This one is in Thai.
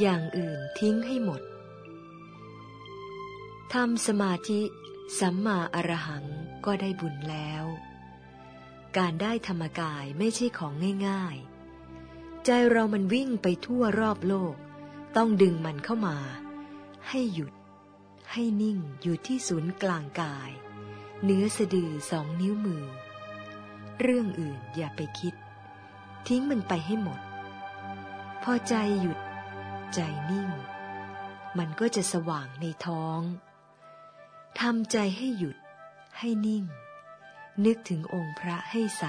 อย่างอื่นทิ้งให้หมดทำสมาธิสัมมาอรหังก็ได้บุญแล้ว การได้ธรรมกายไม่ใช่ของง่ายๆ ใจเรามันวิ่งไปทั่วรอบโลก ต้องดึงมันเข้ามา ให้หยุด ให้นิ่งอยู่ที่ศูนย์กลางกาย เนื้อสะดือสองนิ้วมือ เรื่องอื่นอย่าไปคิด ทิ้งมันไปให้หมด พอใจหยุด ใจนิ่ง มันก็จะสว่างในท้องทำใจให้หยุดให้นิ่ง นึกถึงองค์พระให้ใส